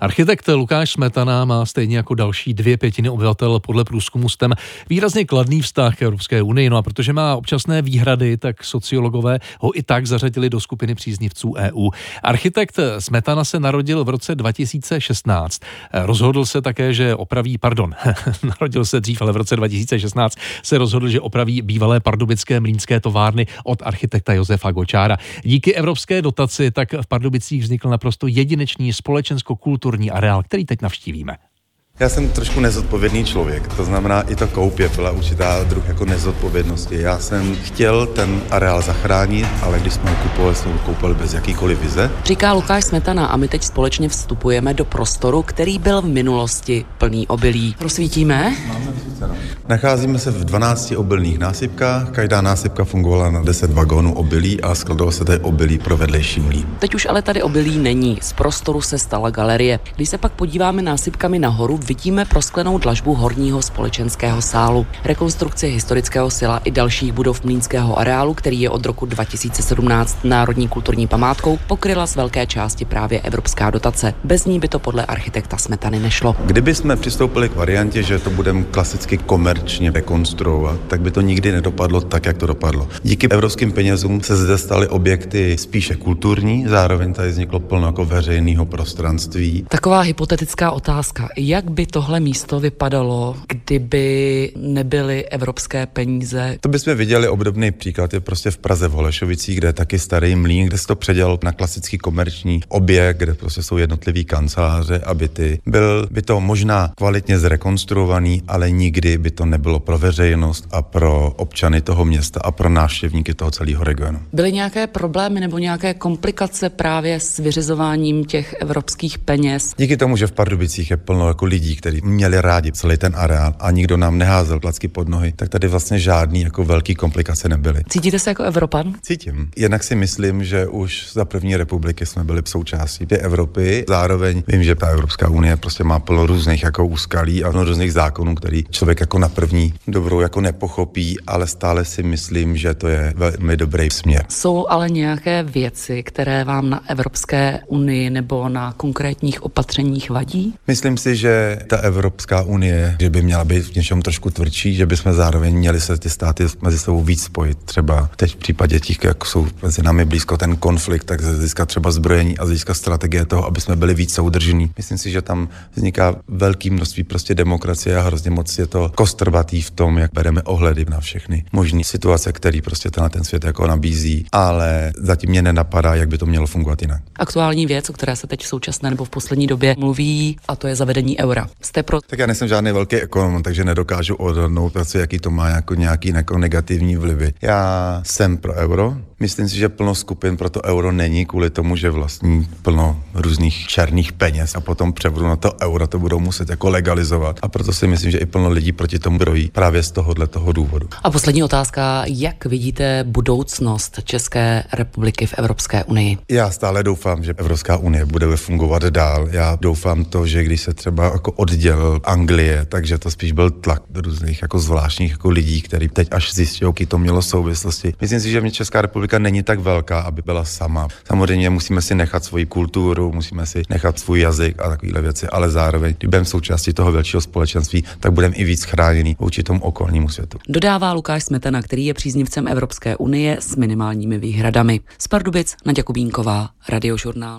Architekt Lukáš Smetana má stejně jako další dvě pětiny obyvatel podle průzkumu STEM výrazně kladný vztah k Evropské unii. No a protože má občasné výhrady, tak sociologové ho i tak zařadili do skupiny příznivců EU. Architekt Smetana se narodil v roce 2016. Rozhodl se také, že opraví, pardon, narodil se dřív, ale v roce 2016 se rozhodl, že opraví bývalé pardubické mlínské továrny od architekta Josefa Gočára. Díky evropské dotaci tak v Pardubicích vznikl naprosto jedinečný společensko-kulturní areál, který teď navštívíme. Já jsem trošku nezodpovědný člověk, to znamená i to koupě byla určitá druh jako nezodpovědnosti. Já jsem chtěl ten areál zachránit, ale když jsme ho kupovali, jsme ho koupili bez jakýkoliv vize. Říká Lukáš Smetana a my teď společně vstupujeme do prostoru, který byl v minulosti plný obilí. Rozsvítíme? Nacházíme se v 12 obilných násypkách, každá násypka fungovala na 10 vagónů obilí a skladovalo se tady obilí pro vedlejší mlí. Teď už ale tady obilí není, z prostoru se stala galerie. Když se pak podíváme násypkami nahoru, vidíme prosklenou dlažbu horního společenského sálu, rekonstrukci historického sila i dalších budov mlínského areálu, který je od roku 2017 národní kulturní památkou, pokryla z velké části právě evropská dotace. Bez ní by to podle architekta Smetany nešlo. Kdyby jsme přistoupili k variantě, že to budeme klasicky komerčně rekonstruovat, tak by to nikdy nedopadlo tak, jak to dopadlo. Díky evropským penězům se zde staly objekty spíše kulturní, zároveň tady vzniklo plno jako veřejného prostranství. Taková hypotetická otázka. Jak by by tohle místo vypadalo, kdyby nebyly evropské peníze? To bychom viděli obdobný příklad, je prostě v Praze v Holešovicích, kde je taky starý mlín, kde se to předělal na klasický komerční objekt, kde prostě jsou jednotlivý kanceláře a byty. Byl by to možná kvalitně zrekonstruovaný, ale nikdy by to nebylo pro veřejnost a pro občany toho města a pro návštěvníky toho celého regionu. Byly nějaké problémy nebo nějaké komplikace právě s vyřizováním těch evropských peněz? Díky tomu, že v Pardubicích je plno jako lidí, lidí, kteří měli rádi celý ten areál a nikdo nám neházel placky pod nohy, tak tady vlastně žádný jako velký komplikace nebyly. Cítíte se jako Evropan? Cítím. Jinak si myslím, že už za první republiky jsme byli součástí té Evropy. Zároveň vím, že ta Evropská unie prostě má plno různých jako úskalí a plno různých zákonů, který člověk jako na první dobrou jako nepochopí, ale stále si myslím, že to je velmi dobrý směr. Jsou ale nějaké věci, které vám na Evropské unii nebo na konkrétních opatřeních vadí? Myslím si, že ta Evropská unie, že by měla být v něčem trošku tvrdší, že bychom zároveň měli se ty státy mezi sebou víc spojit. Třeba teď v případě těch, jak jsou mezi námi blízko ten konflikt, tak získat třeba zbrojení a získat strategie toho, aby jsme byli víc soudržní. Myslím si, že tam vzniká velké množství prostě demokracie a hrozně moc je to kostrbatý v tom, jak bereme ohledy na všechny možné situace, které prostě tenhle ten svět jako nabízí, ale zatím mě nenapadá, jak by to mělo fungovat jinak. Aktuální věc, o které se teď v současné nebo v poslední době mluví, a to je zavedení eura. Jste pro... Tak já nejsem žádný velký ekonom, takže nedokážu odhadnout, jaký to má jako nějaký negativní vlivy. Já jsem pro euro, Myslím si, že plno skupin pro to euro není kvůli tomu, že vlastní plno různých černých peněz a potom převodu na to euro to budou muset jako legalizovat. A proto si myslím, že i plno lidí proti tomu brojí právě z tohohle toho důvodu. A poslední otázka, jak vidíte budoucnost České republiky v Evropské unii? Já stále doufám, že Evropská unie bude fungovat dál. Já doufám to, že když se třeba jako oddělil Anglie, takže to spíš byl tlak do různých jako zvláštních jako lidí, který teď až zjistí, jaký to mělo souvislosti. Myslím si, že mě Česká republika republika není tak velká, aby byla sama. Samozřejmě musíme si nechat svoji kulturu, musíme si nechat svůj jazyk a takovéhle věci, ale zároveň, když budeme součástí toho většího společenství, tak budeme i víc chráněný vůči tomu okolnímu světu. Dodává Lukáš Smetana, který je příznivcem Evropské unie s minimálními výhradami. Z Pardubic Naděja Kubínková, Radiožurnál.